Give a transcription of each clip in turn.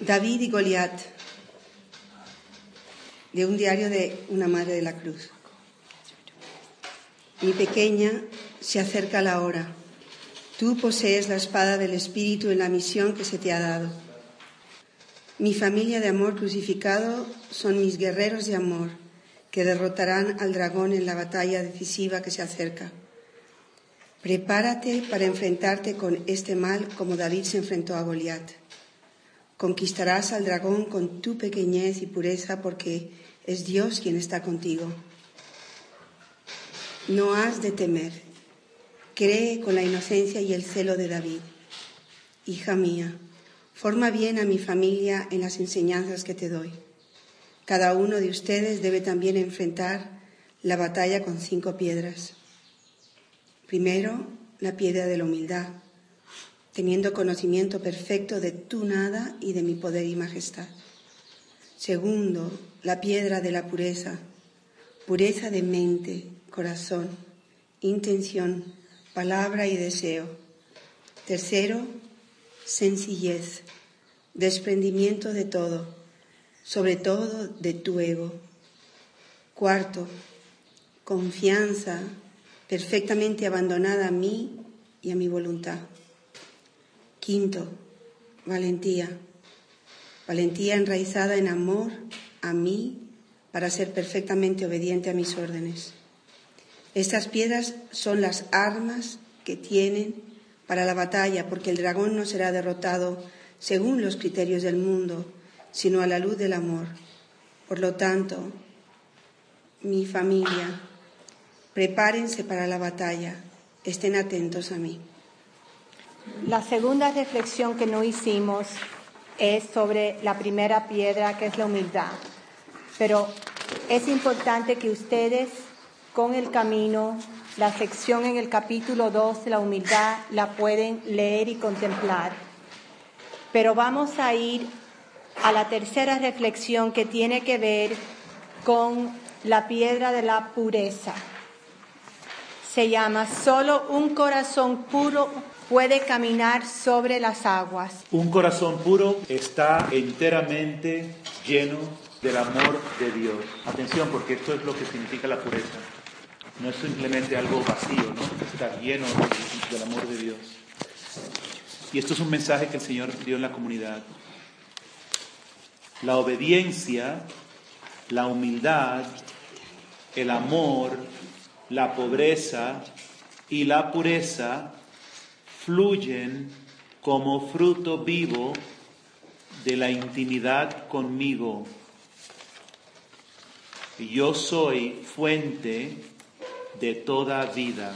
David y Goliat, de un diario de una madre de la cruz. Mi pequeña, se acerca la hora. Tú posees la espada del Espíritu en la misión que se te ha dado. Mi familia de amor crucificado son mis guerreros de amor que derrotarán al dragón en la batalla decisiva que se acerca. Prepárate para enfrentarte con este mal como David se enfrentó a Goliat. Conquistarás al dragón con tu pequeñez y pureza porque es Dios quien está contigo. No has de temer. Cree con la inocencia y el celo de David. Hija mía, forma bien a mi familia en las enseñanzas que te doy. Cada uno de ustedes debe también enfrentar la batalla con cinco piedras. Primero, la piedra de la humildad, teniendo conocimiento perfecto de tu nada y de mi poder y majestad. Segundo, la piedra de la pureza, pureza de mente, corazón, intención, palabra y deseo. Tercero, sencillez, desprendimiento de todo sobre todo de tu ego. Cuarto, confianza perfectamente abandonada a mí y a mi voluntad. Quinto, valentía. Valentía enraizada en amor a mí para ser perfectamente obediente a mis órdenes. Estas piedras son las armas que tienen para la batalla, porque el dragón no será derrotado según los criterios del mundo, sino a la luz del amor. Por lo tanto, mi familia, prepárense para la batalla, estén atentos a mí. La segunda reflexión que no hicimos es sobre la primera piedra, que es la humildad. Pero es importante que ustedes, con el camino, la sección en el capítulo 2 de la humildad, la pueden leer y contemplar. Pero vamos a ir a la tercera reflexión que tiene que ver con la piedra de la pureza. Se llama Solo un corazón puro puede caminar sobre las aguas. Un corazón puro está enteramente lleno del amor de Dios. Atención, porque esto es lo que significa la pureza. No es simplemente algo vacío, ¿no? Está lleno del amor de Dios. Y esto es un mensaje que el Señor dio en la comunidad la obediencia, la humildad, el amor, la pobreza y la pureza fluyen como fruto vivo de la intimidad conmigo. Yo soy fuente de toda vida.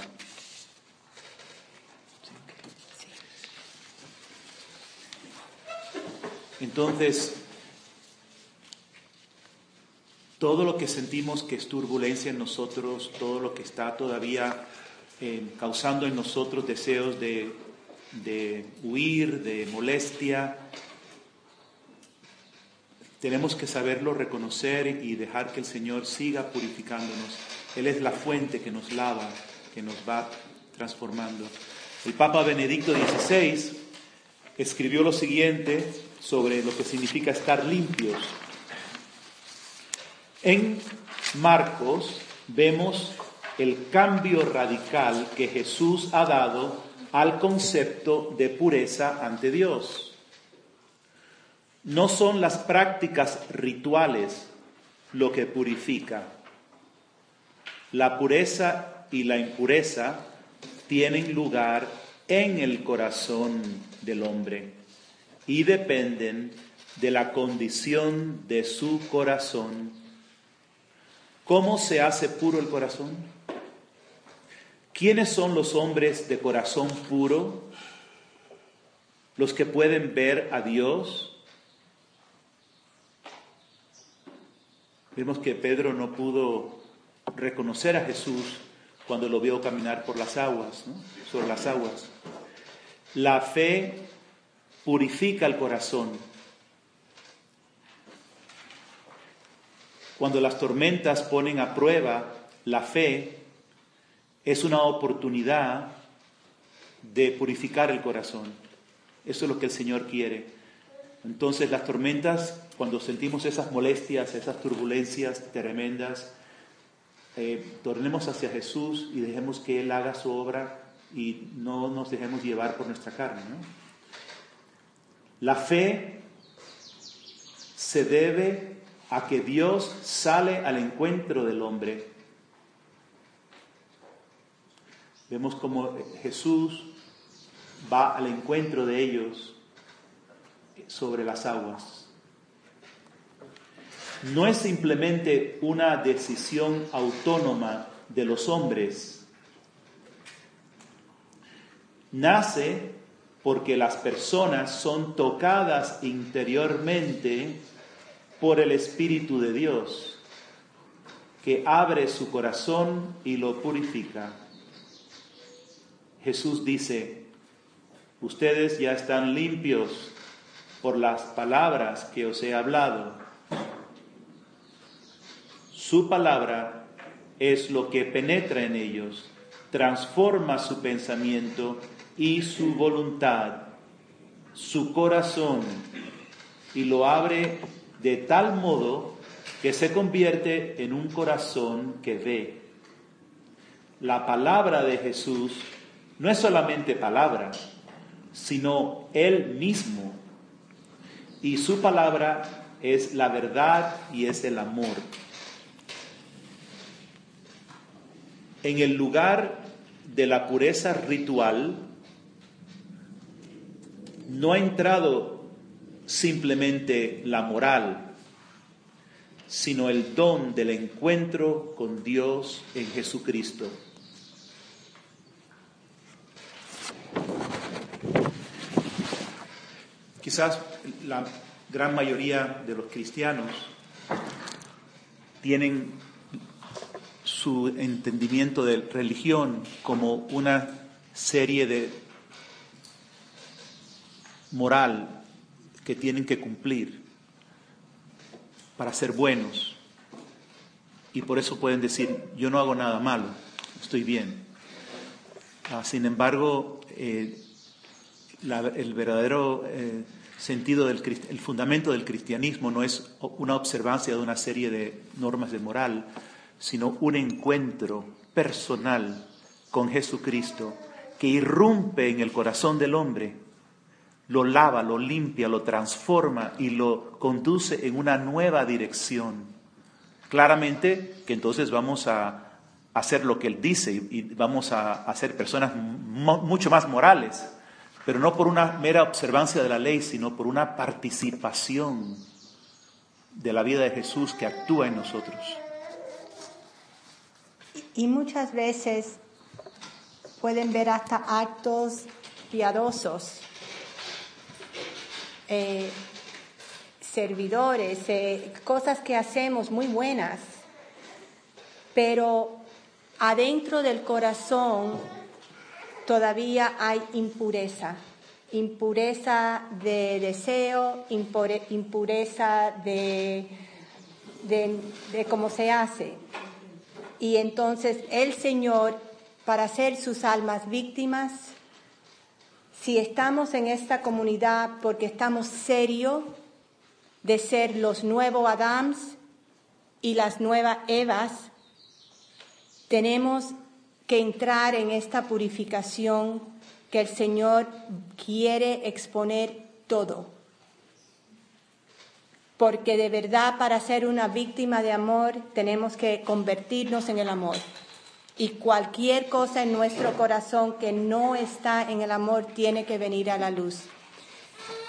Entonces, todo lo que sentimos que es turbulencia en nosotros, todo lo que está todavía eh, causando en nosotros deseos de, de huir, de molestia, tenemos que saberlo reconocer y dejar que el Señor siga purificándonos. Él es la fuente que nos lava, que nos va transformando. El Papa Benedicto XVI escribió lo siguiente sobre lo que significa estar limpios. En Marcos vemos el cambio radical que Jesús ha dado al concepto de pureza ante Dios. No son las prácticas rituales lo que purifica. La pureza y la impureza tienen lugar en el corazón del hombre y dependen de la condición de su corazón ¿Cómo se hace puro el corazón? ¿Quiénes son los hombres de corazón puro? Los que pueden ver a Dios. Vemos que Pedro no pudo reconocer a Jesús cuando lo vio caminar por las aguas, sobre las aguas. La fe purifica el corazón Cuando las tormentas ponen a prueba la fe, es una oportunidad de purificar el corazón. Eso es lo que el Señor quiere. Entonces las tormentas, cuando sentimos esas molestias, esas turbulencias tremendas, eh, tornemos hacia Jesús y dejemos que Él haga su obra y no nos dejemos llevar por nuestra carne. La fe se debe a que Dios sale al encuentro del hombre. Vemos como Jesús va al encuentro de ellos sobre las aguas. No es simplemente una decisión autónoma de los hombres. Nace porque las personas son tocadas interiormente por el Espíritu de Dios, que abre su corazón y lo purifica. Jesús dice, ustedes ya están limpios por las palabras que os he hablado. Su palabra es lo que penetra en ellos, transforma su pensamiento y su voluntad, su corazón, y lo abre de tal modo que se convierte en un corazón que ve. La palabra de Jesús no es solamente palabra, sino Él mismo. Y su palabra es la verdad y es el amor. En el lugar de la pureza ritual, no ha entrado simplemente la moral, sino el don del encuentro con Dios en Jesucristo. Quizás la gran mayoría de los cristianos tienen su entendimiento de religión como una serie de moral que tienen que cumplir para ser buenos. Y por eso pueden decir, yo no hago nada malo, estoy bien. Ah, sin embargo, eh, el verdadero eh, sentido del el fundamento del cristianismo no es una observancia de una serie de normas de moral, sino un encuentro personal con Jesucristo que irrumpe en el corazón del hombre lo lava, lo limpia, lo transforma y lo conduce en una nueva dirección. Claramente que entonces vamos a hacer lo que Él dice y vamos a, ser personas mucho más morales, pero no por una mera observancia de la ley, sino por una participación de la vida de Jesús que actúa en nosotros. Y muchas veces pueden ver hasta actos piadosos eh, servidores, eh, cosas que hacemos muy buenas, pero adentro del corazón todavía hay impureza, impureza de deseo, impureza de, de cómo se hace. Y entonces el Señor, para ser sus almas víctimas, si estamos en esta comunidad porque estamos serios de ser los nuevos Adams y las nuevas Evas, tenemos que entrar en esta purificación que el Señor quiere exponer todo. Porque de verdad para ser una víctima de amor tenemos que convertirnos en el amor. Y cualquier cosa en nuestro corazón que no está en el amor tiene que venir a la luz.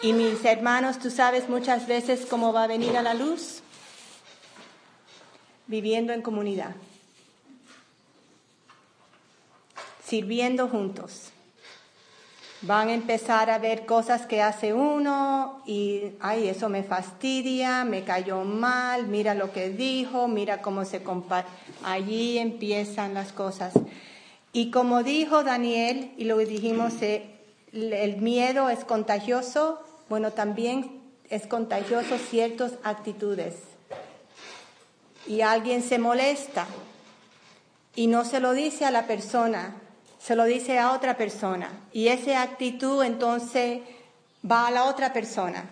Y mis hermanos, tú sabes muchas veces cómo va a venir a la luz. Viviendo en comunidad. Sirviendo juntos van a empezar a ver cosas que hace uno y, ay, eso me fastidia, me cayó mal, mira lo que dijo, mira cómo se compara. Allí empiezan las cosas. Y como dijo Daniel, y lo dijimos, eh, el miedo es contagioso, bueno, también es contagioso ciertas actitudes. Y alguien se molesta y no se lo dice a la persona, se lo dice a otra persona y esa actitud entonces va a la otra persona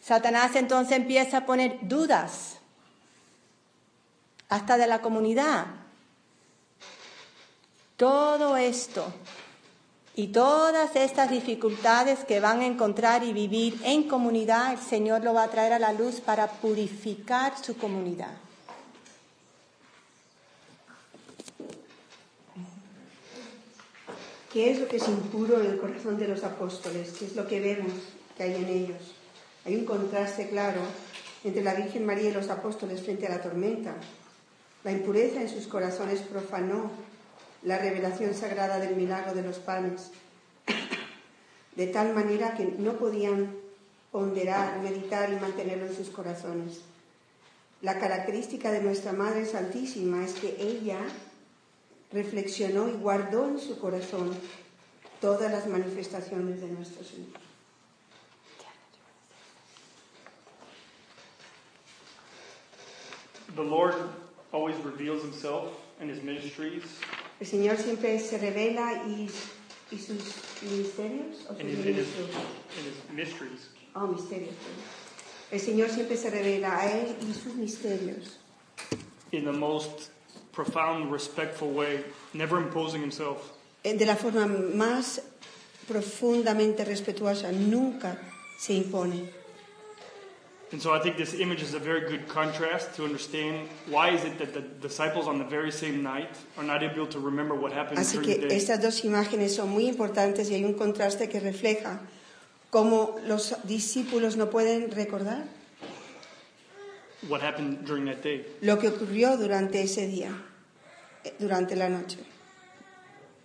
Satanás entonces empieza a poner dudas, hasta de la comunidad. Todo esto y todas estas dificultades que van a encontrar y vivir en comunidad, el Señor lo va a traer a la luz para purificar su comunidad. ¿Qué es lo que es impuro en el corazón de los apóstoles? ¿Qué es lo que vemos que hay en ellos? Hay un contraste claro entre la Virgen María y los apóstoles frente a la tormenta. La impureza en sus corazones profanó la revelación sagrada del milagro de los panes, de tal manera que no podían ponderar, meditar y mantenerlo en sus corazones. La característica de nuestra Madre Santísima es que ella reflexionó y guardó en su corazón todas las manifestaciones de nuestro Señor. The Lord always reveals himself in his ministries El Señor siempre se revela y, y sus ministerios. ¿o sus in in his, in his mysteries. Oh, misterios. El Señor siempre se revela a Él y sus misterios in the most profound, respectful way, never imposing himself. eh, de la forma más profundamente respetuosa. Nunca se impone. And so I think this image is a very good contrast to understand why is it that the disciples on the very same night are not able to remember what happened Así during the que day. estas dos imágenes son muy importantes y hay un contraste que refleja cómo los discípulos no pueden recordar What happened during that day. lo que ocurrió durante ese día, eh, durante la noche.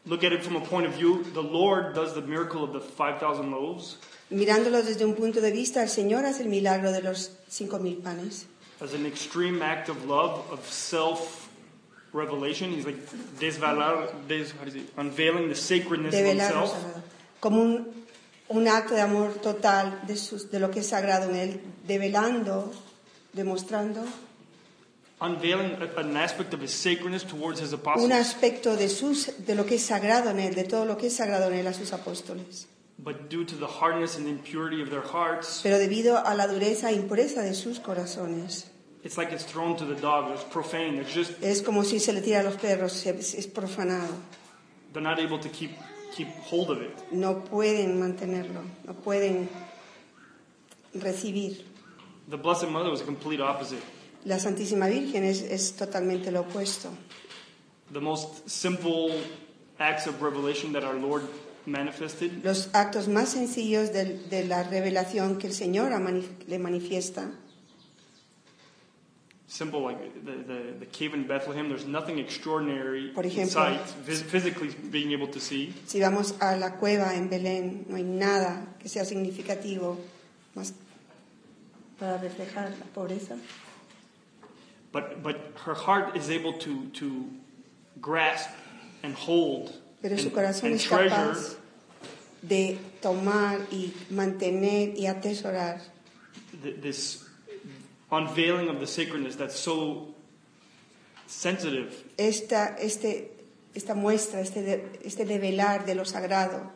Look at it from a point of view. The Lord does the miracle of the 5,000 loaves Mirándolo desde un punto de vista, el Señor hace el milagro de los cinco mil panes as an extreme act of love, of self revelation. He's like desvalar, des, how does he, unveiling the sacredness of himself. como un, un acto de amor total de, sus- de lo que es sagrado en Él, develando, demostrando Unveiling an aspect of his sacredness towards his un apostles. aspecto de, sus, de lo que es sagrado en Él, de todo lo que es sagrado en Él a sus apóstoles. But due to the hardness and impurity of their hearts, Pero debido a la dureza e impureza de sus corazones, it's like it's thrown to the dogs. It's profane. It's just, es como si se le tira a los perros, es, es profanado. they're not able to keep, keep hold of it. No pueden mantenerlo, no pueden recibir. The Blessed Mother was a complete opposite. La Santísima Virgen es, es totalmente lo opuesto. The most simple acts of revelation that our Lord manifested Los actos más sencillos del- de, la revelación que el Señor mani- le manifiesta, simple like the, the, the cave in Bethlehem. There's nothing extraordinary Por in ejemplo, sight, phys- physically being able to see. si vamos a la cueva en Belén, no hay nada que sea significativo más para reflejar la pobreza. But, but her heart is able to, to grasp and hold Pero su and, corazón and es treasure capaz de tomar y mantener y atesorar th- this unveiling of the sacredness that's so sensitive esta, este, esta muestra, este, de- este develar de lo sagrado.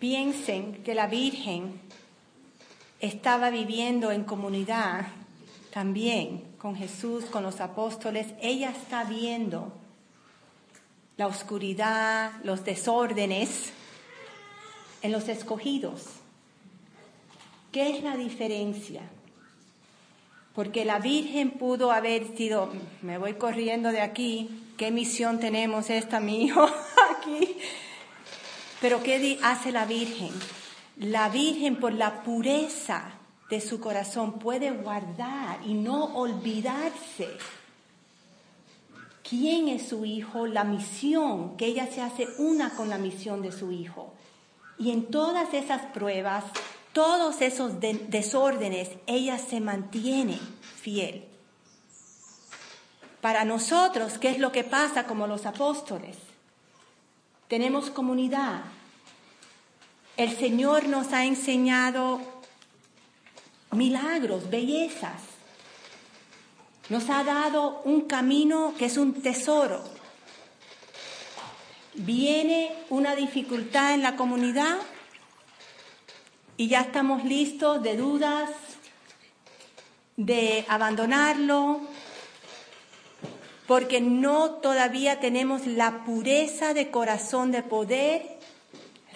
Piensen que la Virgen estaba viviendo en comunidad también con Jesús, con los apóstoles. Ella está viendo la oscuridad, los desórdenes en los escogidos. ¿Qué es la diferencia? Porque la Virgen pudo haber sido, me voy corriendo de aquí, ¿qué misión tenemos esta, mi hijo, aquí? Pero ¿qué hace la Virgen? La Virgen por la pureza de su corazón puede guardar y no olvidarse quién es su hijo, la misión, que ella se hace una con la misión de su hijo. Y en todas esas pruebas, todos esos de- desórdenes, ella se mantiene fiel. Para nosotros, ¿qué es lo que pasa como los apóstoles? Tenemos comunidad. El Señor nos ha enseñado milagros, bellezas. Nos ha dado un camino que es un tesoro. viene una dificultad en la comunidad y ya estamos listos de dudas, de abandonarlo, porque no todavía tenemos la pureza de corazón de poder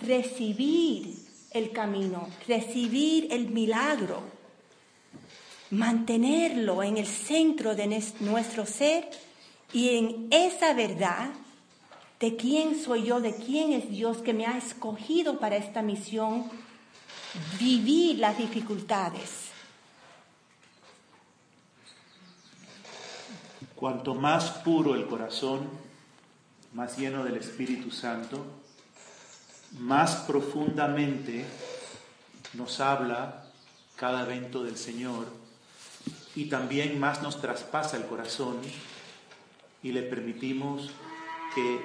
recibir el camino, recibir el milagro, mantenerlo en el centro de nuestro ser y en esa verdad de quién soy yo, de quién es Dios que me ha escogido para esta misión, vivir las dificultades. Cuanto más puro el corazón, más lleno del Espíritu Santo, más profundamente nos habla cada evento del Señor y también más nos traspasa el corazón y le permitimos que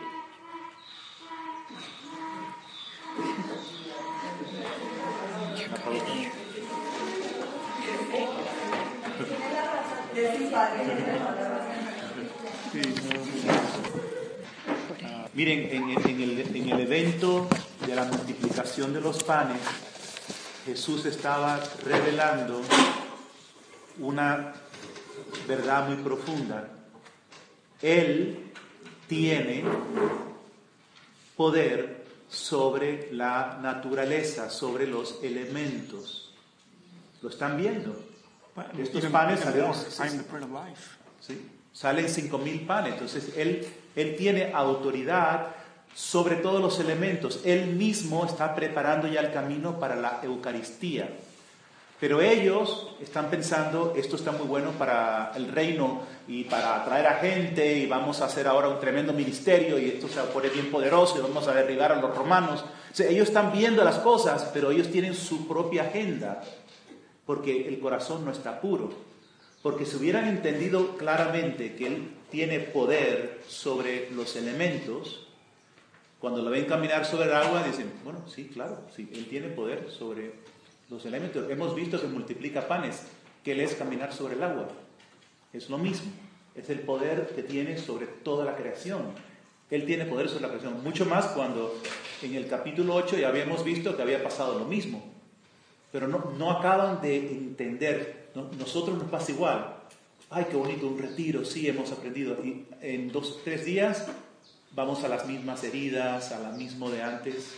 Miren, en, el, en el evento de la multiplicación de los panes, Jesús estaba revelando una verdad muy profunda. Él tiene poder sobre la naturaleza, sobre los elementos. ¿Lo están viendo? Estos panes salieron, ¿sí? salen cinco mil panes. Entonces, él, él tiene autoridad sobre todos los elementos. Él mismo está preparando ya el camino para la Eucaristía. Pero ellos están pensando, esto está muy bueno para el reino y para atraer a gente y vamos a hacer ahora un tremendo ministerio y esto se va a poner bien poderoso y vamos a derribar a los romanos. ellos están viendo las cosas, pero ellos tienen su propia agenda porque el corazón no está puro. Porque si hubieran entendido claramente que Él tiene poder sobre los elementos, cuando lo ven caminar sobre el agua, dicen, bueno, sí, claro, sí, Él tiene poder sobre los elementos. Hemos visto que multiplica panes, que Él es caminar sobre el agua. Es lo mismo, es el poder que tiene sobre toda la creación. Él tiene poder sobre la creación, mucho más cuando en el capítulo 8 ya habíamos visto que había pasado lo mismo. Pero no, no acaban de entender, nosotros nos pasa igual. Ay, qué bonito, un retiro, sí, hemos aprendido. Y en dos, tres días vamos a las mismas heridas, a la mismo de antes.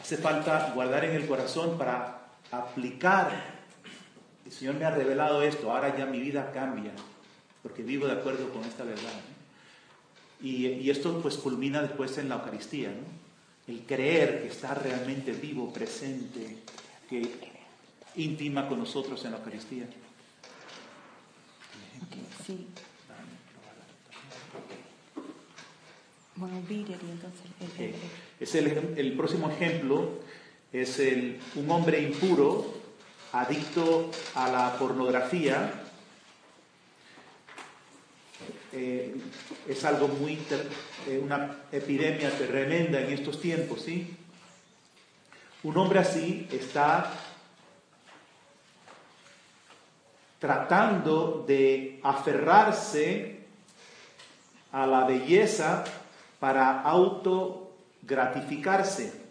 Hace falta guardar en el corazón para aplicar. El Señor me ha revelado esto, ahora ya mi vida cambia, porque vivo de acuerdo con esta verdad. Y, y, esto pues culmina después en la Eucaristía, ¿no? el creer que está realmente vivo, presente, que íntima con nosotros en la Eucaristía. sí. Bueno, entonces. Es el, el, próximo ejemplo es el, un hombre impuro, adicto a la pornografía. Eh, es algo muy, eh, una epidemia tremenda en estos tiempos, ¿sí? Un hombre así está tratando de aferrarse a la belleza para autogratificarse.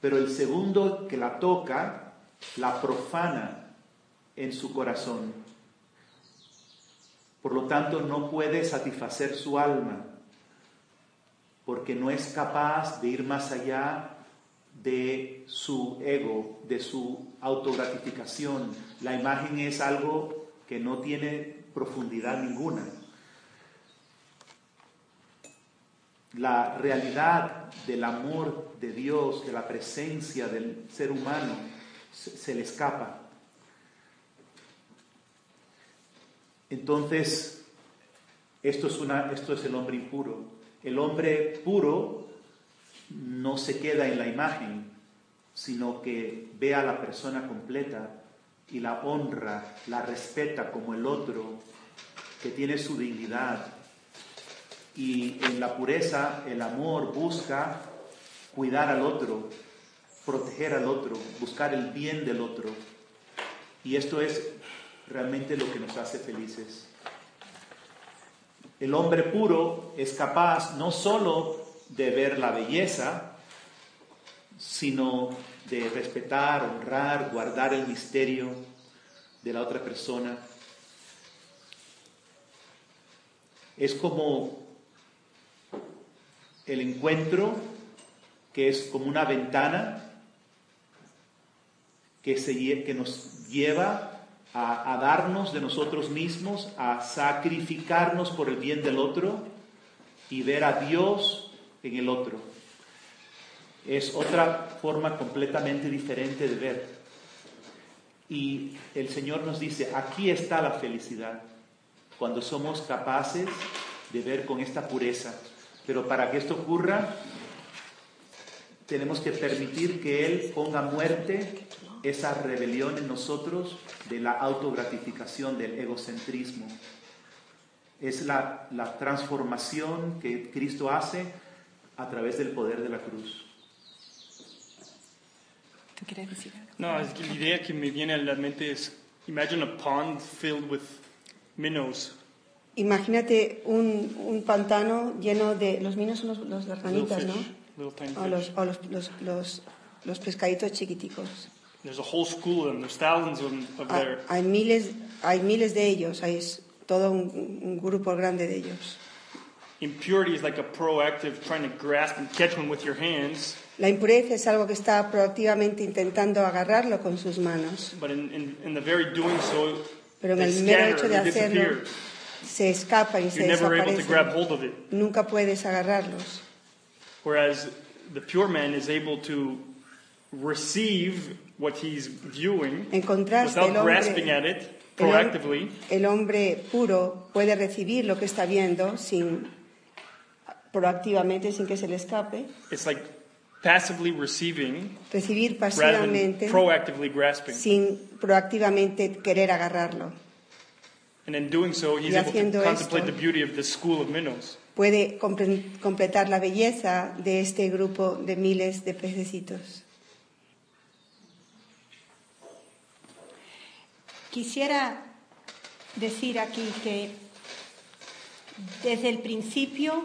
Pero el segundo que la toca, la profana en su corazón. Por lo tanto, no puede satisfacer su alma, porque no es capaz de ir más allá de su ego, de su autogratificación. La imagen es algo que no tiene profundidad ninguna. La realidad del amor de Dios, de la presencia del ser humano, se, le escapa. Entonces, esto es, una, esto es el hombre impuro. El hombre puro no se queda en la imagen, sino que ve a la persona completa y la honra, la respeta como el otro, que tiene su dignidad. Y en la pureza el amor busca cuidar al otro, proteger al otro, buscar el bien del otro. Y esto es realmente lo que nos hace felices. El hombre puro es capaz no solo de ver la belleza, sino de respetar, honrar, guardar el misterio de la otra persona. Es como el encuentro que es como una ventana que, se, que nos lleva a, a, darnos de nosotros mismos, a sacrificarnos por el bien del otro y ver a Dios en el otro. Es otra forma completamente diferente de ver. Y el Señor nos dice, aquí está la felicidad, cuando somos capaces de ver con esta pureza. Pero para que esto ocurra, tenemos que permitir que Él ponga muerte esa rebelión en nosotros de la autogratificación, del egocentrismo. Es la, la transformación que Cristo hace a través del poder de la cruz. ¿Tú quieres decir algo? No, es que la idea que me viene a la mente es, imagine a pond filled with minnows. Imagínate un, un pantano lleno de... Los minos son los, los las ranitas, fish, ¿no? little tiny O los, o los, los, los, los pescaditos chiquiticos. There's a whole school of them. There's thousands of them of Hay, there. hay miles, hay miles de ellos, hay todo un, un grupo grande de ellos. Impurity is like a proactive trying to grasp and catch one with your hands, La impureza es algo que está proactivamente intentando agarrarlo con sus manos, pero en el mero hecho de hacerlo se escapan y se it. Nunca puedes agarrarlos. Whereas the pure man is able to receive what he's viewing without grasping at it proactively. el hombre puro puede recibir lo que está viendo sin proactivamente, sin que se le escape, It's like passively receiving recibir rather than pasivamente proactively grasping. sin proactivamente querer agarrarlo. And in doing so, he's Y able to haciendo contemplate esto- the beauty of this school of minnows. Puede completar la belleza de este grupo de miles de pececitos. Quisiera decir aquí que desde el principio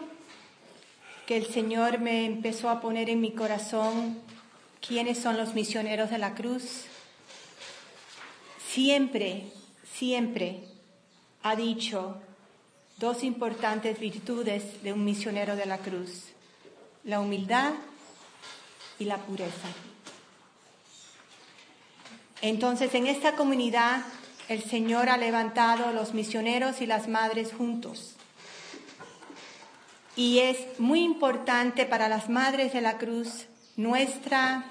que el Señor me empezó a poner en mi corazón quiénes son los misioneros de la cruz, siempre, siempre ha dicho dos importantes virtudes de un misionero de la cruz, la humildad y la pureza. Entonces, en esta comunidad, el Señor ha levantado los misioneros y las madres juntos. Y es muy importante para las madres de la cruz nuestra...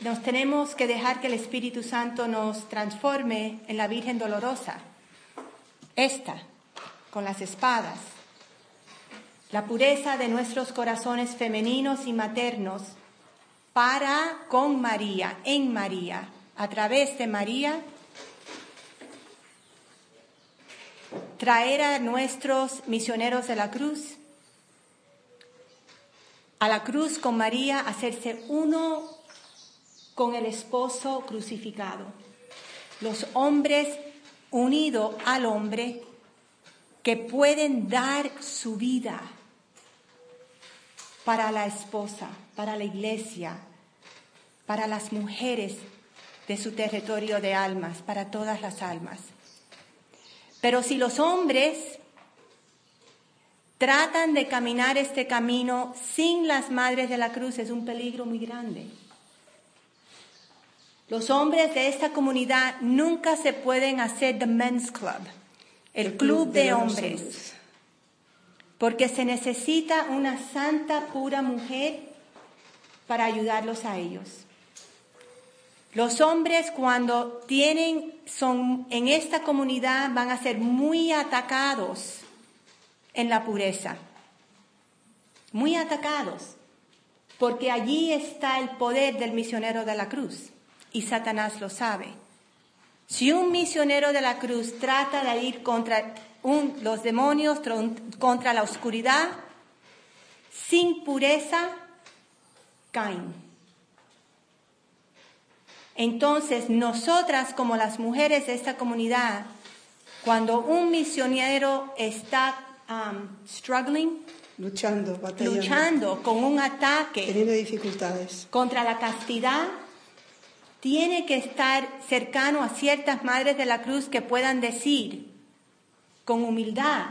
Nos tenemos que dejar que el Espíritu Santo nos transforme en la Virgen Dolorosa. Esta, con las espadas. La pureza de nuestros corazones femeninos y maternos para con María, en María, a través de María, traer a nuestros misioneros de la cruz, a la cruz con María, hacerse uno con el esposo crucificado. Los hombres unidos al hombre que pueden dar su vida para la esposa, para la iglesia, para las mujeres de su territorio de almas, para todas las almas. Pero si los hombres tratan de caminar este camino sin las madres de la cruz, es un peligro muy grande. Los hombres de esta comunidad nunca se pueden hacer the men's club, el, club, de, hombres, porque se necesita una santa, pura mujer para ayudarlos a ellos. Los hombres cuando tienen, son en esta comunidad van a ser muy atacados en la pureza. Muy atacados. Porque allí está el poder del misionero de la cruz. Y Satanás lo sabe. Si un misionero de la cruz trata de ir contra un- los demonios, contra la oscuridad, sin pureza, caen. Entonces, nosotras como las mujeres de esta comunidad, cuando un misionero está um, struggling, luchando, batallando, luchando con un ataque teniendo dificultades. contra la castidad, tiene que estar cercano a ciertas madres de la cruz que puedan decir con humildad,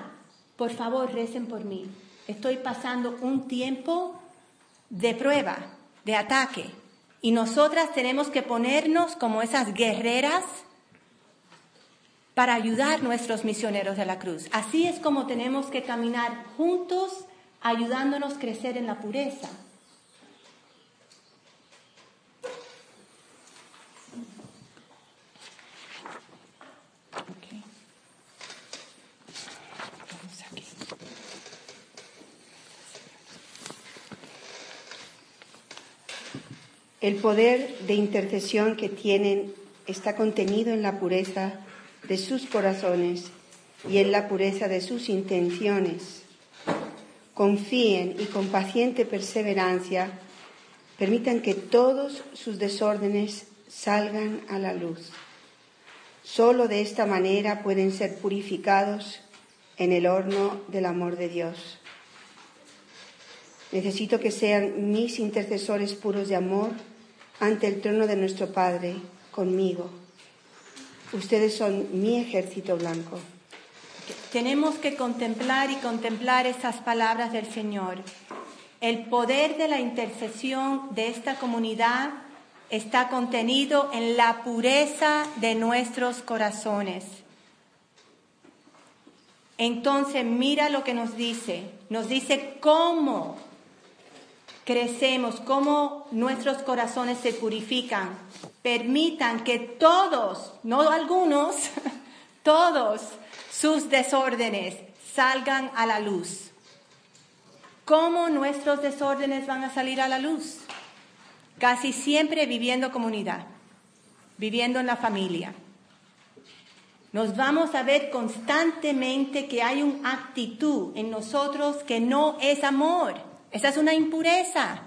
por favor, recen por mí. Estoy pasando un tiempo de prueba, de ataque. Y nosotras tenemos que ponernos como esas guerreras para ayudar a nuestros misioneros de la cruz. Así es como tenemos que caminar juntos, ayudándonos a crecer en la pureza. El poder de intercesión que tienen está contenido en la pureza de sus corazones y en la pureza de sus intenciones. Confíen y con paciente perseverancia permitan que todos sus desórdenes salgan a la luz. Solo de esta manera pueden ser purificados en el horno del amor de Dios. Necesito que sean mis intercesores puros de amor ante el trono de nuestro Padre conmigo. Ustedes son mi ejército blanco. Tenemos que contemplar y contemplar esas palabras del Señor. El poder de la intercesión de esta comunidad está contenido en la pureza de nuestros corazones. Entonces, mira lo que nos dice. Nos dice cómo crecemos, cómo nuestros corazones se purifican. Permitan que todos, no algunos, todos sus desórdenes salgan a la luz. ¿Cómo nuestros desórdenes van a salir a la luz? Casi siempre viviendo comunidad, viviendo en la familia. Nos vamos a ver constantemente que hay una actitud en nosotros que no es amor. Esa es una impureza.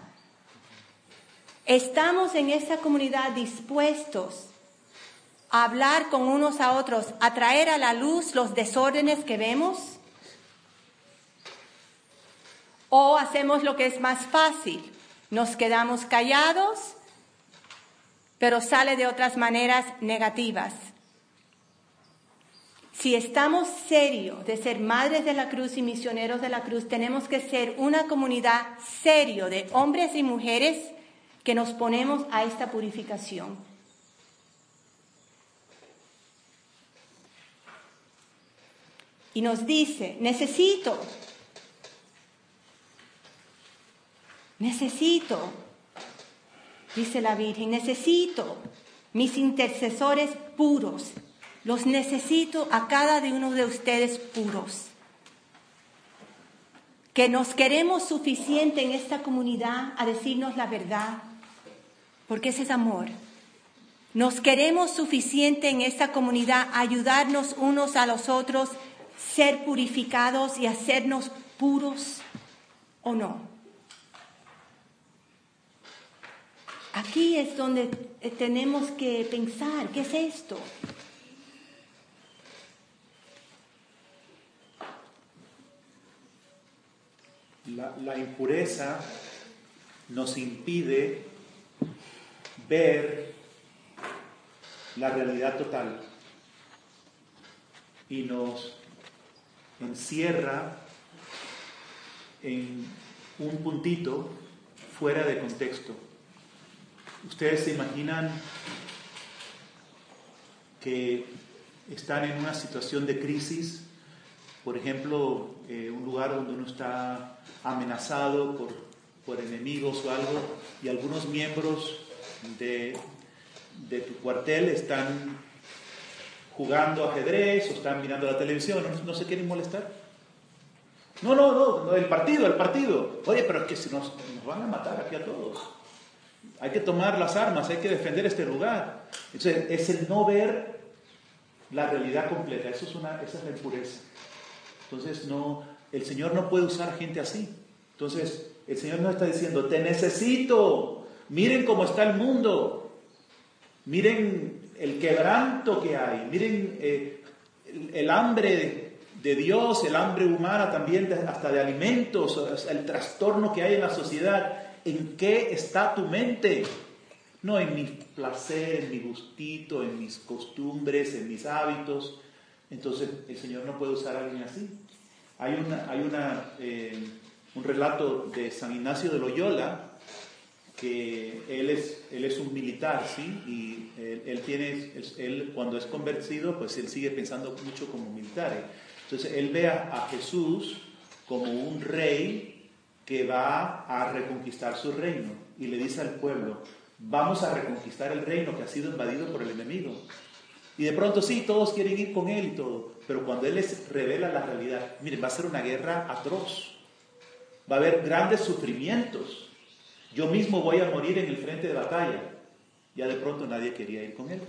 Estamos en esta comunidad dispuestos a hablar con unos a otros, a traer a la luz los desórdenes que vemos. O hacemos lo que es más fácil, nos quedamos callados, pero sale de otras maneras negativas. Si estamos serios de ser madres de la cruz y misioneros de la cruz, tenemos que ser una comunidad serio de hombres y mujeres que nos ponemos a esta purificación. Y nos dice, necesito, necesito, dice la Virgen, necesito mis intercesores puros, los necesito a cada uno de ustedes puros. Que nos queremos suficiente en esta comunidad a decirnos la verdad, porque ese es amor. Nos queremos suficiente en esta comunidad a ayudarnos unos a los otros, ser purificados y hacernos puros o no. Aquí es donde tenemos que pensar, ¿qué es esto? La, impureza nos impide ver la realidad total y nos encierra en un puntito fuera de contexto. Ustedes se imaginan que están en una situación de crisis, por ejemplo, eh, un lugar donde uno está amenazado por, por enemigos o algo, y algunos miembros de, de tu cuartel están jugando ajedrez o están mirando la televisión, no, no se quieren molestar. No, no, no, el partido, el partido. Oye, pero es que si nos, nos van a matar aquí a todos. Hay que tomar las armas, hay que defender este lugar. Entonces, es el no ver la realidad completa. Eso es una, esa es la impureza. Entonces, no, el Señor no puede usar gente así. Entonces, el Señor nos está diciendo, te necesito. Miren cómo está el mundo. Miren el quebranto que hay. Miren eh, el, el hambre de Dios, el hambre humana también, hasta de alimentos, el trastorno que hay en la sociedad. ¿En qué está tu mente? No en mi placer, en mi gustito, en mis costumbres, en mis hábitos. Entonces el Señor no puede usar a alguien así. Hay, una, hay una, eh, un relato de San Ignacio de Loyola, que él es, él es un militar, ¿sí? Y él, tiene, él cuando es convertido, pues él sigue pensando mucho como militar. ¿eh? Entonces él ve a, Jesús como un rey que va a reconquistar su reino y le dice al pueblo, vamos a reconquistar el reino que ha sido invadido por el enemigo. Y de pronto sí, todos quieren ir con él y todo, pero cuando él les revela la realidad, miren, va a ser una guerra atroz, va a haber grandes sufrimientos, yo mismo voy a morir en el frente de batalla. Ya de pronto nadie quería ir con él,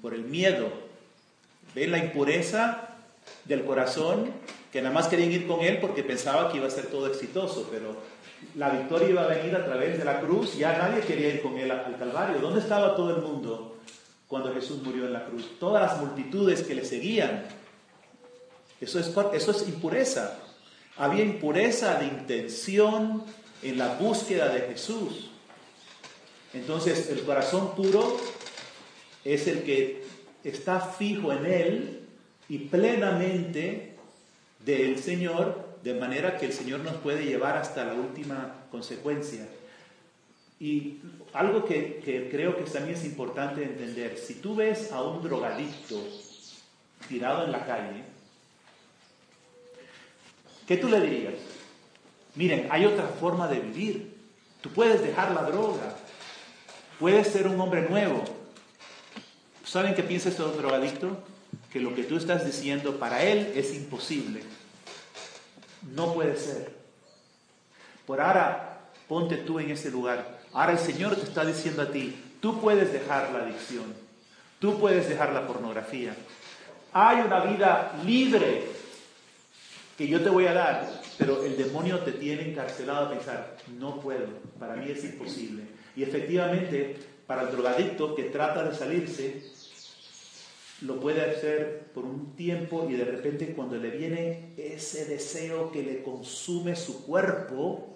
por el miedo. ¿Ven la impureza del corazón? Que nada más querían ir con él porque pensaba que iba a ser todo exitoso, pero la victoria iba a venir a través de la cruz, ya nadie quería ir con él al Calvario. ¿Dónde estaba todo el mundo cuando Jesús murió en la cruz? Todas las multitudes que le seguían. Eso es, eso es impureza. Había impureza de intención en la búsqueda de Jesús. Entonces el corazón puro es el que está fijo en Él y plenamente del Señor, de manera que el Señor nos puede llevar hasta la última consecuencia. Y algo que, creo que también es importante entender, si tú ves a un drogadicto tirado en la calle, ¿qué tú le dirías? Miren, hay otra forma de vivir. Tú puedes dejar la droga, puedes ser un hombre nuevo. ¿Saben qué piensa este drogadicto? Que lo que tú estás diciendo para él es imposible. No puede ser. Por ahora, ponte tú en ese lugar. Ahora el Señor te está diciendo a ti, tú puedes dejar la adicción, tú puedes dejar la pornografía. Hay una vida libre que yo te voy a dar, pero el demonio te tiene encarcelado a pensar, no puedo, para mí es imposible. Y efectivamente, para el drogadicto que trata de salirse, lo puede hacer por un tiempo y de repente cuando le viene ese deseo que le consume su cuerpo,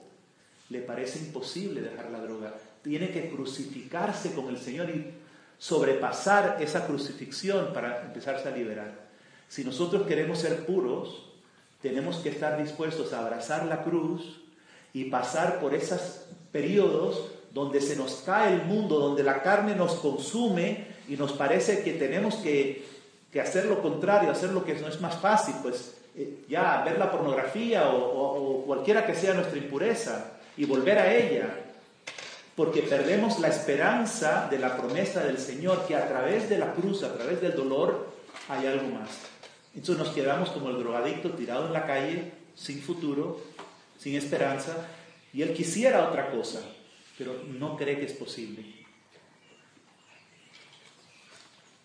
le parece imposible dejar la droga. Tiene que crucificarse con el Señor y sobrepasar esa crucifixión para empezarse a liberar. Si nosotros queremos ser puros, tenemos que estar dispuestos a abrazar la cruz y pasar por esos periodos donde se nos cae el mundo, donde la carne nos consume y nos parece que tenemos que, hacer lo contrario, hacer lo que no es más fácil, pues eh, ya ver la pornografía o cualquiera que sea nuestra impureza y volver a ella, porque perdemos la esperanza de la promesa del Señor que a través de la cruz, a través del dolor, hay algo más. Entonces nos quedamos como el drogadicto tirado en la calle, sin futuro, sin esperanza, y él quisiera otra cosa, pero no cree que es posible.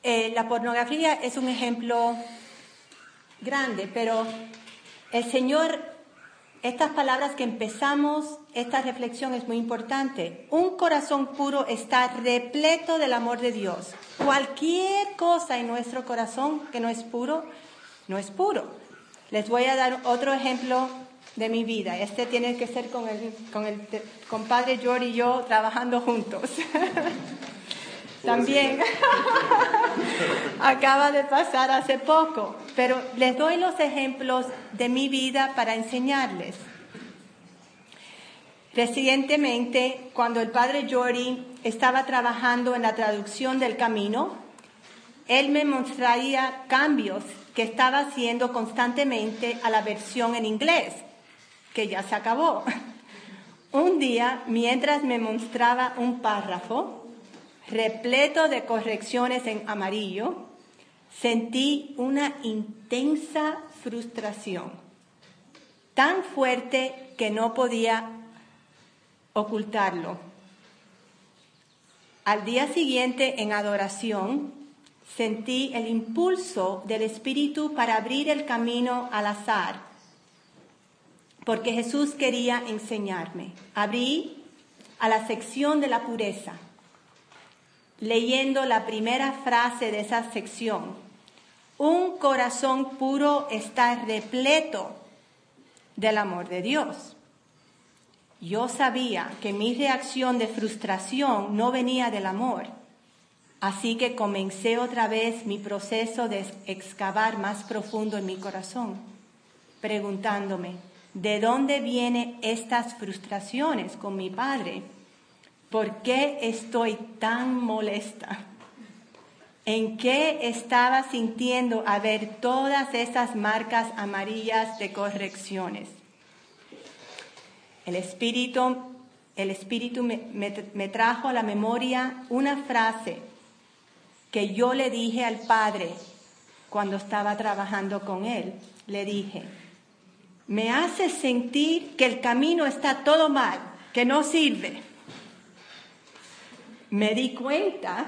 Eh, la pornografía es un ejemplo grande, pero el Señor, estas palabras que empezamos, esta reflexión es muy importante. Un corazón puro está repleto del amor de Dios. Cualquier cosa en nuestro corazón que no es puro, no es puro. Les voy a dar otro ejemplo de mi vida. Este tiene que ser con el, con el compadre George y yo trabajando juntos. También acaba de pasar hace poco, pero les doy los ejemplos de mi vida para enseñarles. Recientemente, cuando el padre Jory estaba trabajando en la traducción del camino, él me mostraría cambios que estaba haciendo constantemente a la versión en inglés, que ya se acabó. Un día, mientras me mostraba un párrafo repleto de correcciones en amarillo, sentí una intensa frustración, tan fuerte que no podía ocultarlo. Al día siguiente, en adoración, sentí el impulso del Espíritu para abrir el camino al azar, porque Jesús quería enseñarme. Abrí a la sección de la pureza, leyendo la primera frase de esa sección. Un corazón puro está repleto del amor de Dios. Yo sabía que mi reacción de frustración no venía del amor, así que comencé otra vez mi proceso de excavar más profundo en mi corazón, preguntándome, ¿de dónde vienen estas frustraciones con mi padre? ¿Por qué estoy tan molesta? ¿En qué estaba sintiendo a ver todas esas marcas amarillas de correcciones? El Espíritu, el Espíritu me, me trajo a la memoria una frase que yo le dije al Padre cuando estaba trabajando con Él. Le dije, me hace sentir que el camino está todo mal, que no sirve. Me di cuenta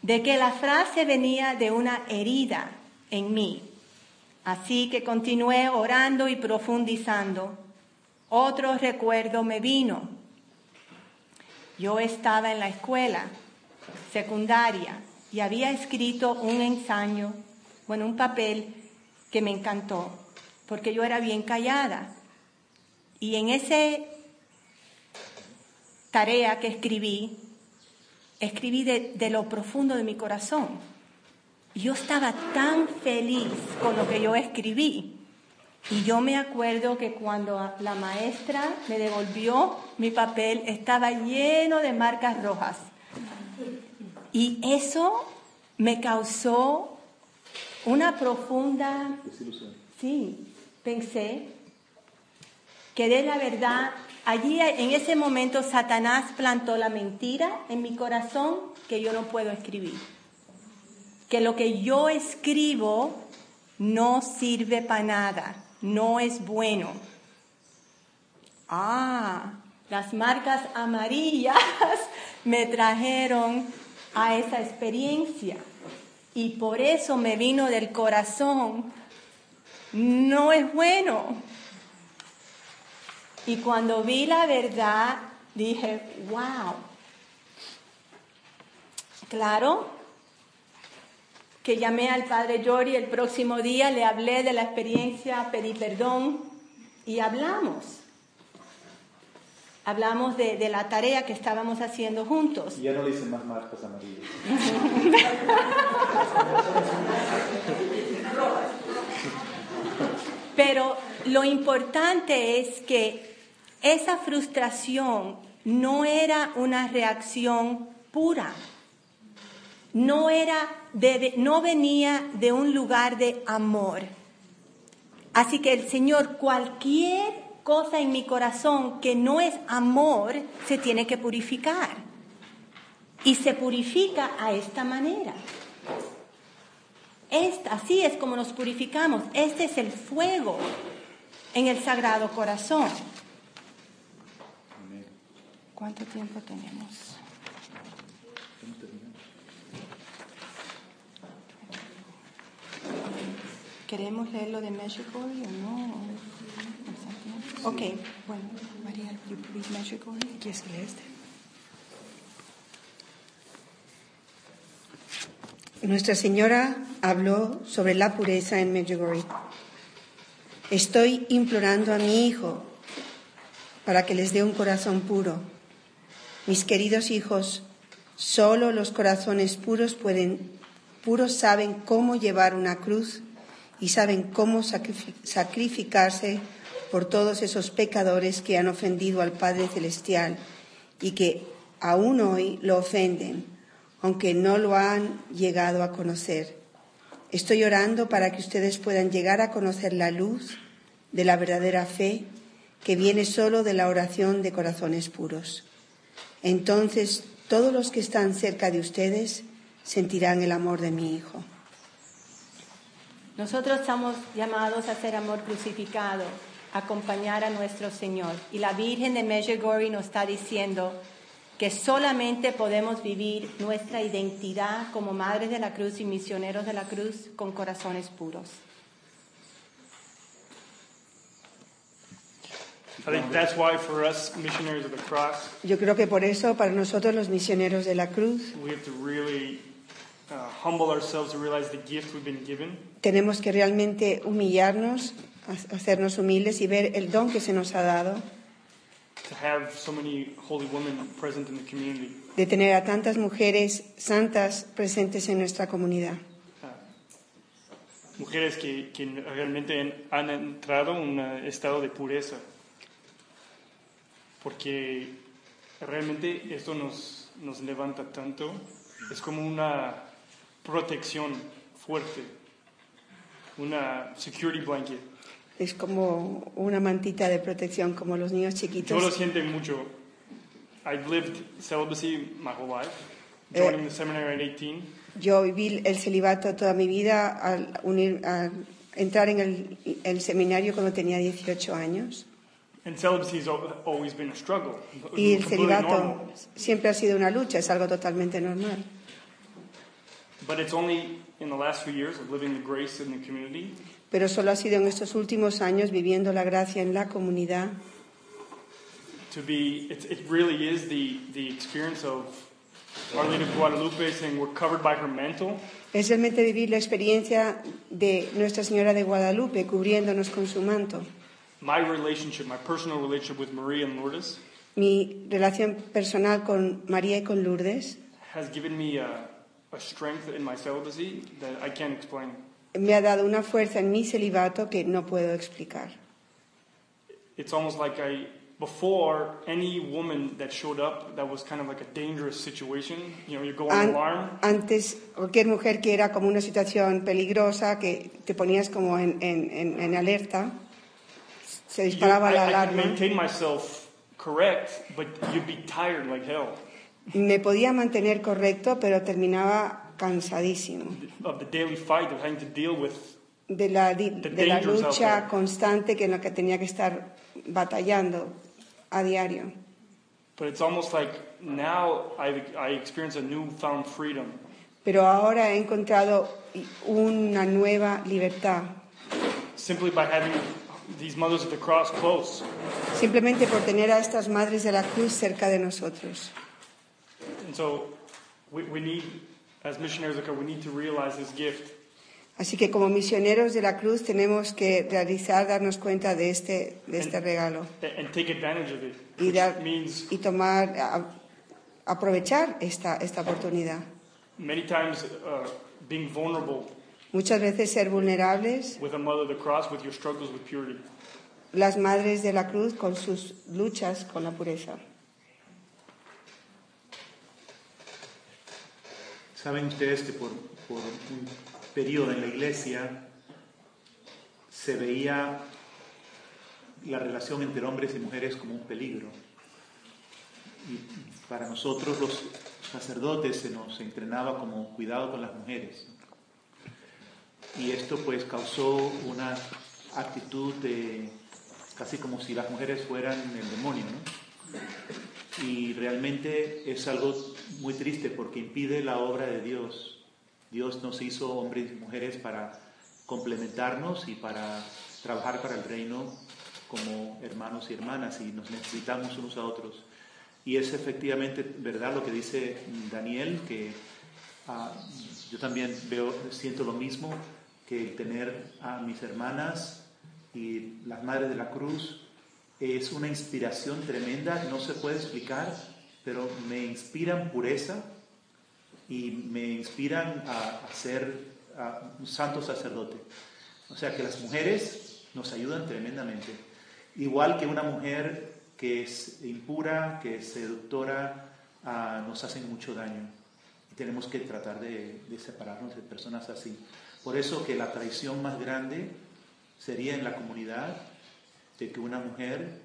de que la frase venía de una herida en mí. Así que continué orando y profundizando. Otro recuerdo me vino. Yo estaba en la escuela secundaria y había escrito un ensayo, bueno, un papel que me encantó, porque yo era bien callada. Y en esa tarea que escribí, escribí de, lo profundo de mi corazón. Yo estaba tan feliz con lo que yo escribí. Y yo me acuerdo que cuando la maestra me devolvió mi papel, estaba lleno de marcas rojas. Y eso me causó una profunda... Sí, pensé que de la verdad Allí en ese momento Satanás plantó la mentira en mi corazón que yo no puedo escribir. Que lo que yo escribo no sirve para nada, no es bueno. Ah, las marcas amarillas me trajeron a esa experiencia y por eso me vino del corazón. No es bueno. Y cuando vi la verdad, dije, wow. Claro que llamé al padre Yori el próximo día, le hablé de la experiencia, pedí perdón y hablamos. Hablamos de, de la tarea que estábamos haciendo juntos. Y ya no le hice más marcas amarillas. Pero lo importante es que esa frustración no era una reacción pura. No era no venía de un lugar de amor. Así que el Señor, cualquier cosa en mi corazón que no es amor, se tiene que purificar. Y se purifica a esta manera. Esta, así es como nos purificamos. Este es el fuego en el Sagrado Corazón. ¿Cuánto tiempo tenemos? ¿Queremos leer lo de México o no? Ok, bueno, María, you please México. ¿Quieres que este? Nuestra Señora habló sobre la pureza en Medjugorje. Estoy implorando a mi hijo para que les dé un corazón puro mis queridos hijos, solo los corazones puros pueden, puros saben cómo llevar una cruz y saben cómo sacrificarse por todos esos pecadores que han ofendido al Padre Celestial y que aún hoy lo ofenden, aunque no lo han llegado a conocer. Estoy orando para que ustedes puedan llegar a conocer la luz de la verdadera fe que viene solo de la oración de corazones puros. Entonces todos los que están cerca de ustedes sentirán el amor de mi Hijo. Nosotros estamos llamados a ser amor crucificado, a acompañar a nuestro Señor. Y la Virgen de Medjugorje nos está diciendo que solamente podemos vivir nuestra identidad como madres de la cruz y misioneros de la cruz con corazones puros. Yo creo que por eso para nosotros los misioneros de la cruz we have to really uh, humble ourselves to realize the gift we've been given. Tenemos que realmente humillarnos, ha- hacernos humildes y ver el don que se nos ha dado To have so many holy women present in the community. de tener a tantas mujeres santas presentes en nuestra comunidad. Uh, mujeres que, que realmente en- han entrado en un estado de pureza. Porque realmente esto nos, nos levanta tanto. Es como una protección fuerte. Una security blanket. Es como una mantita de protección, como los niños Yo lo chiquitos. siento mucho. I've lived celibacy my whole life. Eh. Joining the seminary at 18. Yo viví el celibato toda mi vida al, unir, al entrar en el, el seminario cuando tenía 18 años. Y el celibato siempre ha sido una lucha, es algo totalmente normal. But it's only in the last few years of living the grace in the community Pero solo ha sido en estos últimos años viviendo la gracia en la comunidad to be, it, it really is the, the experience of Our Lady of Guadalupe saying we're covered by her mantle. es realmente vivir la experiencia de Nuestra Señora de Guadalupe cubriéndonos con su manto. My relationship, my personal relationship with Maria and Lourdes Mi relación personal con María y con Lourdes has given me a, a strength in my celibacy that I can't explain. me ha dado una fuerza en mi celibato que no puedo explicar. It's almost like I, before any woman that showed up that was kind of like a dangerous situation, you know, you go on An- alarm, antes, cualquier mujer que era como una situación peligrosa, que te ponías como en, en- en- en alerta, se disparaba I, la I alarma. myself correct, but you'd be tired like hell Me podía mantener correcto, pero terminaba cansadísimo of the daily fight of having to deal with. de la, di- de la lucha constante que en la que tenía que estar batallando a diario. But it's almost like now I, I experience a newfound freedom Pero ahora he encontrado una nueva libertad, simply by having these mothers of the cross close. simplemente por tener a estas madres de la cruz cerca de nosotros. And so we, we need, as missionaries, okay, we need to realize this gift. Así que como misioneros de la cruz tenemos que realizar, darnos cuenta de este, de este regalo and and take advantage of it, y, which dar- means y tomar, a- aprovechar esta, esta oportunidad. many times uh, being vulnerable Muchas veces ser vulnerables, with a mother of the cross, with your struggles with purity. las madres de la cruz con sus luchas con la pureza. Saben ustedes que por, por un periodo en la iglesia se veía la relación entre hombres y mujeres como un peligro. Y para nosotros los sacerdotes se nos entrenaba como cuidado con las mujeres. Y esto pues causó una actitud de casi como si las mujeres fueran el demonio. Y realmente es algo muy triste porque impide la obra de Dios. Dios nos hizo hombres y mujeres para complementarnos y para trabajar para el reino como hermanos y hermanas y nos necesitamos unos a otros. Y es efectivamente verdad lo que dice Daniel, que ah, yo también veo, siento lo mismo, que el tener a mis hermanas y las madres de la cruz es una inspiración tremenda, no se puede explicar, pero me inspiran pureza y me inspiran a, ser un santo sacerdote. O sea que las mujeres nos ayudan tremendamente. Igual que una mujer que es impura, que es seductora, ah, nos hacen mucho daño. Y tenemos que tratar de separarnos de personas así. Por eso que la traición más grande sería en la comunidad de que una mujer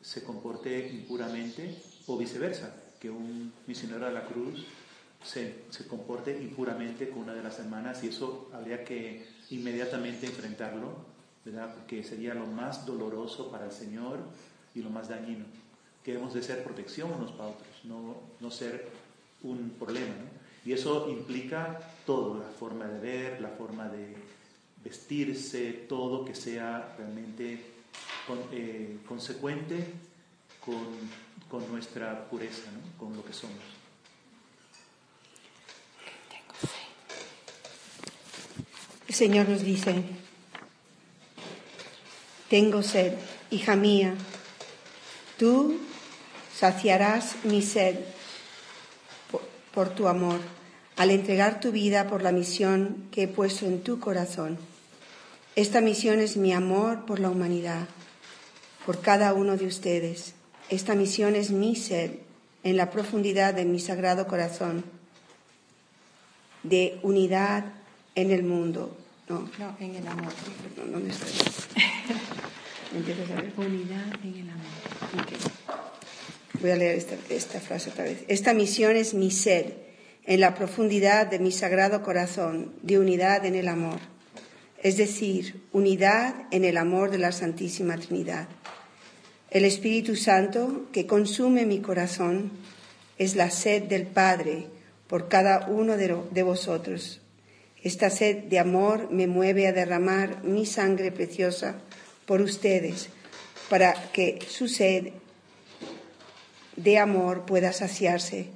se comporte impuramente o viceversa, que un misionero de la cruz se, se comporte impuramente con una de las hermanas y eso habría que inmediatamente enfrentarlo, ¿verdad? Porque sería lo más doloroso para el Señor y lo más dañino. Que debemos de ser protección unos para otros, no, no ser un problema. ¿no? Y eso implica todo, la forma de ver, la forma de vestirse, todo que sea realmente eh, consecuente con, con nuestra pureza, con lo que somos. Señor nos dice, tengo sed, hija mía, tú saciarás mi sed por tu amor al entregar tu vida por la misión que he puesto en tu corazón. Esta misión es mi amor por la humanidad, por cada uno de ustedes. Esta misión es mi sed en la profundidad de mi sagrado corazón, de unidad en el mundo. No, No, en el amor. no, ¿dónde estoy? Empiezas a ver. Unidad en el amor. Ok. Voy a leer esta, esta frase otra vez. Esta misión es mi sed en la profundidad de mi sagrado corazón, de unidad en el amor. Es decir, unidad en el amor de la Santísima Trinidad. El Espíritu Santo que consume mi corazón es la sed del Padre por cada uno de, vosotros. Esta sed de amor me mueve a derramar mi sangre preciosa por ustedes, para que su sed de amor pueda saciarse.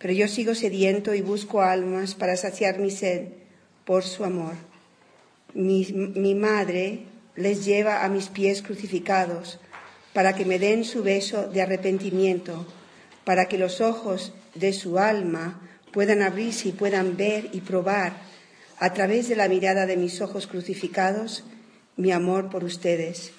Pero yo sigo sediento y busco almas para saciar mi sed por su amor. Mi, mi madre les lleva a mis pies crucificados para que me den su beso de arrepentimiento, para que los ojos de su alma puedan abrirse y puedan ver y probar a través de la mirada de mis ojos crucificados mi amor por ustedes.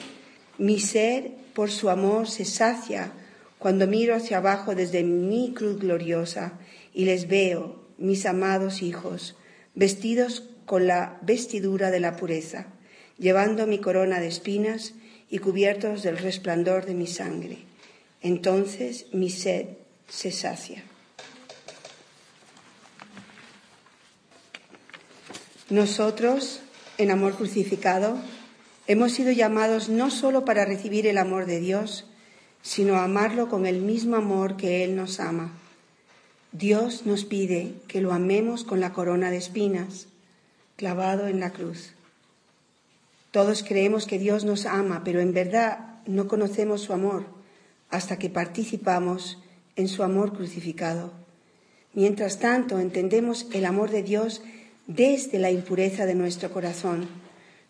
Mi ser por su amor se sacia cuando miro hacia abajo desde mi cruz gloriosa y les veo, mis amados hijos, vestidos con la vestidura de la pureza, llevando mi corona de espinas y cubiertos del resplandor de mi sangre. Entonces mi sed se sacia. Nosotros, en amor crucificado, hemos sido llamados no solo para recibir el amor de Dios, sino amarlo con el mismo amor que Él nos ama. Dios nos pide que lo amemos con la corona de espinas, clavado en la cruz. Todos creemos que Dios nos ama, pero en verdad no conocemos su amor hasta que participamos en su amor crucificado. Mientras tanto, entendemos el amor de Dios desde la impureza de nuestro corazón,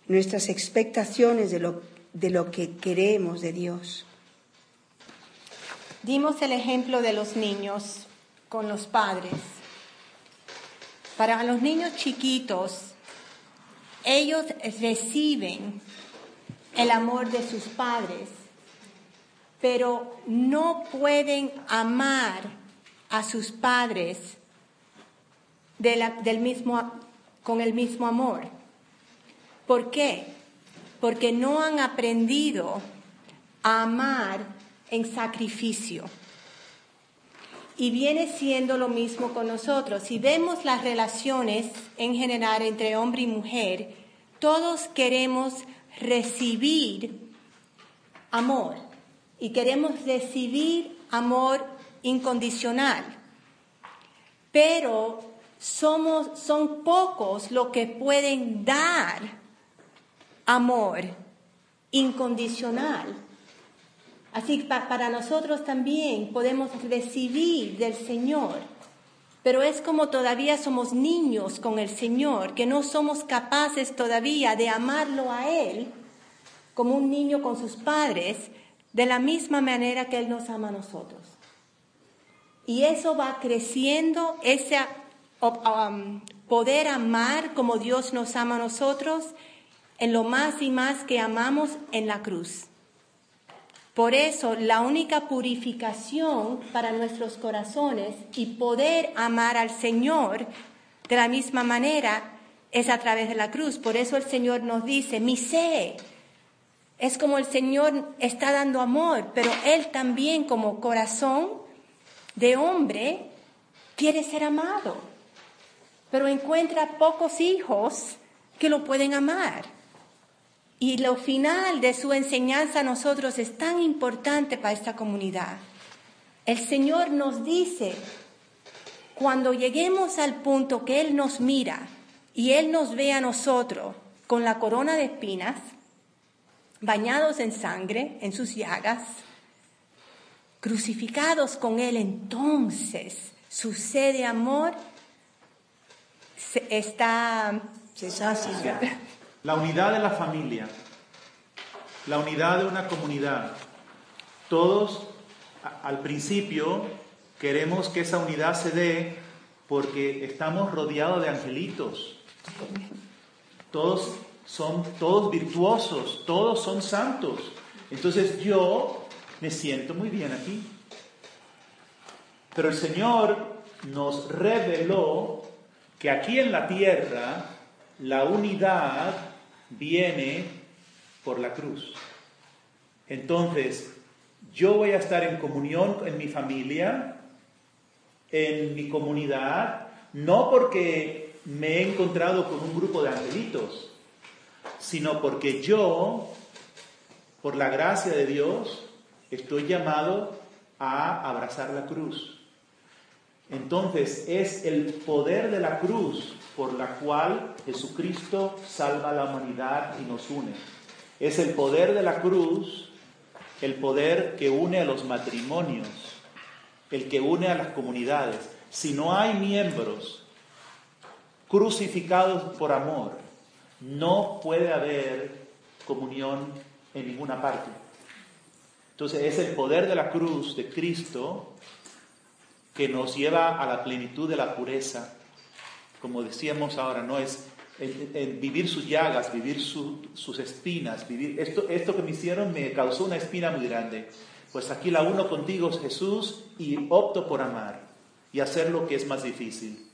nuestras expectaciones de lo, de lo que queremos de Dios. Dimos el ejemplo de los niños con los padres. Para los niños chiquitos, ellos reciben el amor de sus padres, pero no pueden amar a sus padres de la- del mismo, con el mismo amor. ¿Por qué? Porque no han aprendido a amar en sacrificio. Y viene siendo lo mismo con nosotros. Si vemos las relaciones en general entre hombre y mujer, todos queremos recibir amor y queremos recibir amor incondicional. Pero somos, son pocos los que pueden dar amor incondicional. Así que pa- para nosotros también podemos recibir del Señor, pero es como todavía somos niños con el Señor, que no somos capaces todavía de amarlo a Él como un niño con sus padres, de la misma manera que Él nos ama a nosotros. Y eso va creciendo, ese um, poder amar como Dios nos ama a nosotros, en lo más y más que amamos en la cruz. Por eso la única purificación para nuestros corazones y poder amar al Señor de la misma manera es a través de la cruz. Por eso el Señor nos dice, mi sé. Es como el Señor está dando amor, pero Él también como corazón de hombre quiere ser amado, pero encuentra pocos hijos que lo pueden amar. Y lo final de su enseñanza a nosotros es tan importante para esta comunidad. El Señor nos dice, cuando lleguemos al punto que Él nos mira y Él nos ve a nosotros con la corona de espinas, bañados en sangre, en sus llagas, crucificados con Él, entonces su sed de amor se, está, La unidad de la familia, la unidad de una comunidad. Todos al principio queremos que esa unidad se dé porque estamos rodeados de angelitos. Todos son todos virtuosos, todos son santos. Entonces yo me siento muy bien aquí. Pero el Señor nos reveló que aquí en la tierra la unidad viene por la cruz. Entonces, yo voy a estar en comunión en mi familia, en mi comunidad, no porque me he encontrado con un grupo de angelitos, sino porque yo, por la gracia de Dios, estoy llamado a abrazar la cruz. Entonces es el poder de la cruz por la cual Jesucristo salva a la humanidad y nos une. Es el poder de la cruz, el poder que une a los matrimonios, el que une a las comunidades. Si no hay miembros crucificados por amor, no puede haber comunión en ninguna parte. Entonces es el poder de la cruz de Cristo que nos lleva a la plenitud de la pureza. Como decíamos ahora, no es vivir sus llagas, vivir sus espinas, vivir esto, esto que me hicieron me causó una espina muy grande. Pues aquí la uno contigo es Jesús y opto por amar y hacer lo que es más difícil.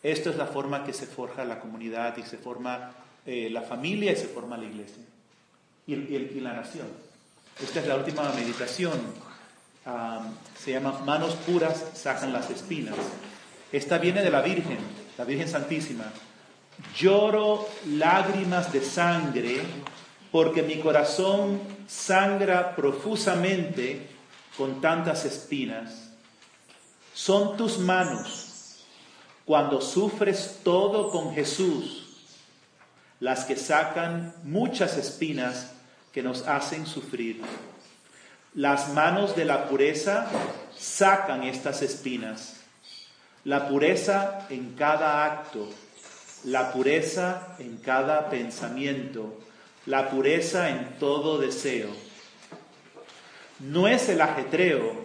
Esto es la forma que se forja la comunidad y se forma eh, la familia y se forma la iglesia y la nación. Esta es la última meditación se llama Manos puras sacan las espinas. Esta viene de la Virgen, la Virgen Santísima. Lloro lágrimas de sangre porque mi corazón sangra profusamente con tantas espinas. Son tus manos, cuando sufres todo con Jesús, las que sacan muchas espinas que nos hacen sufrir. Las manos de la pureza sacan estas espinas. La pureza en cada acto, la pureza en cada pensamiento, la pureza en todo deseo. No es el ajetreo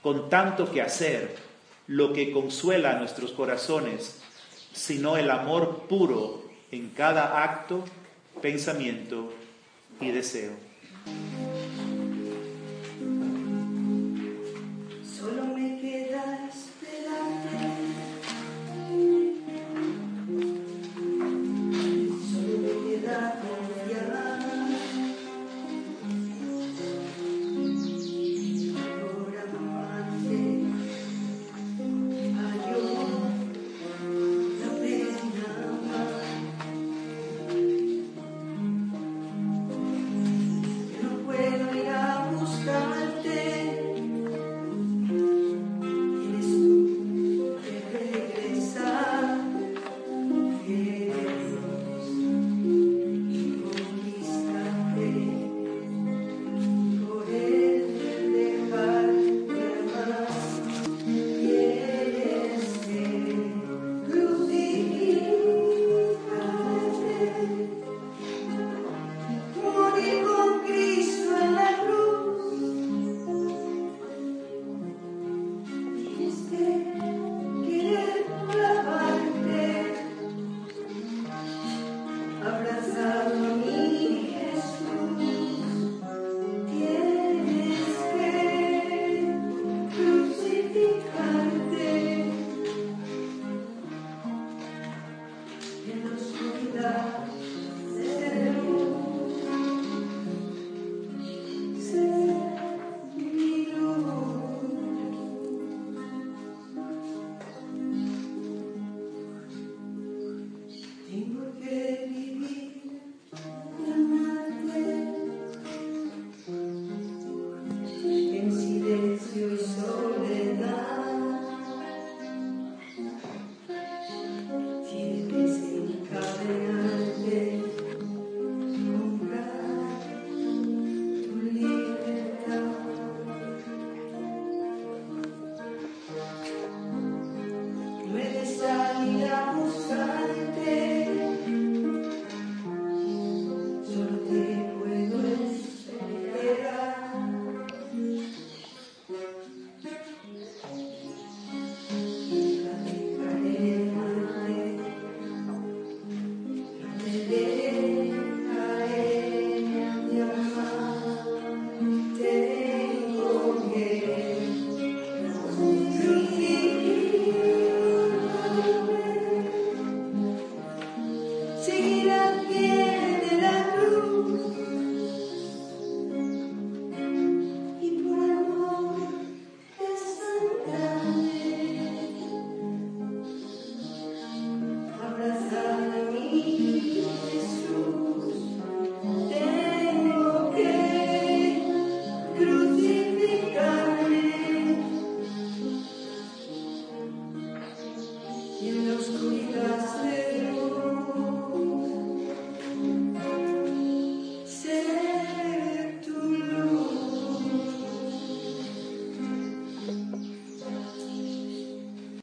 con tanto que hacer lo que consuela nuestros corazones, sino el amor puro en cada acto, pensamiento y deseo.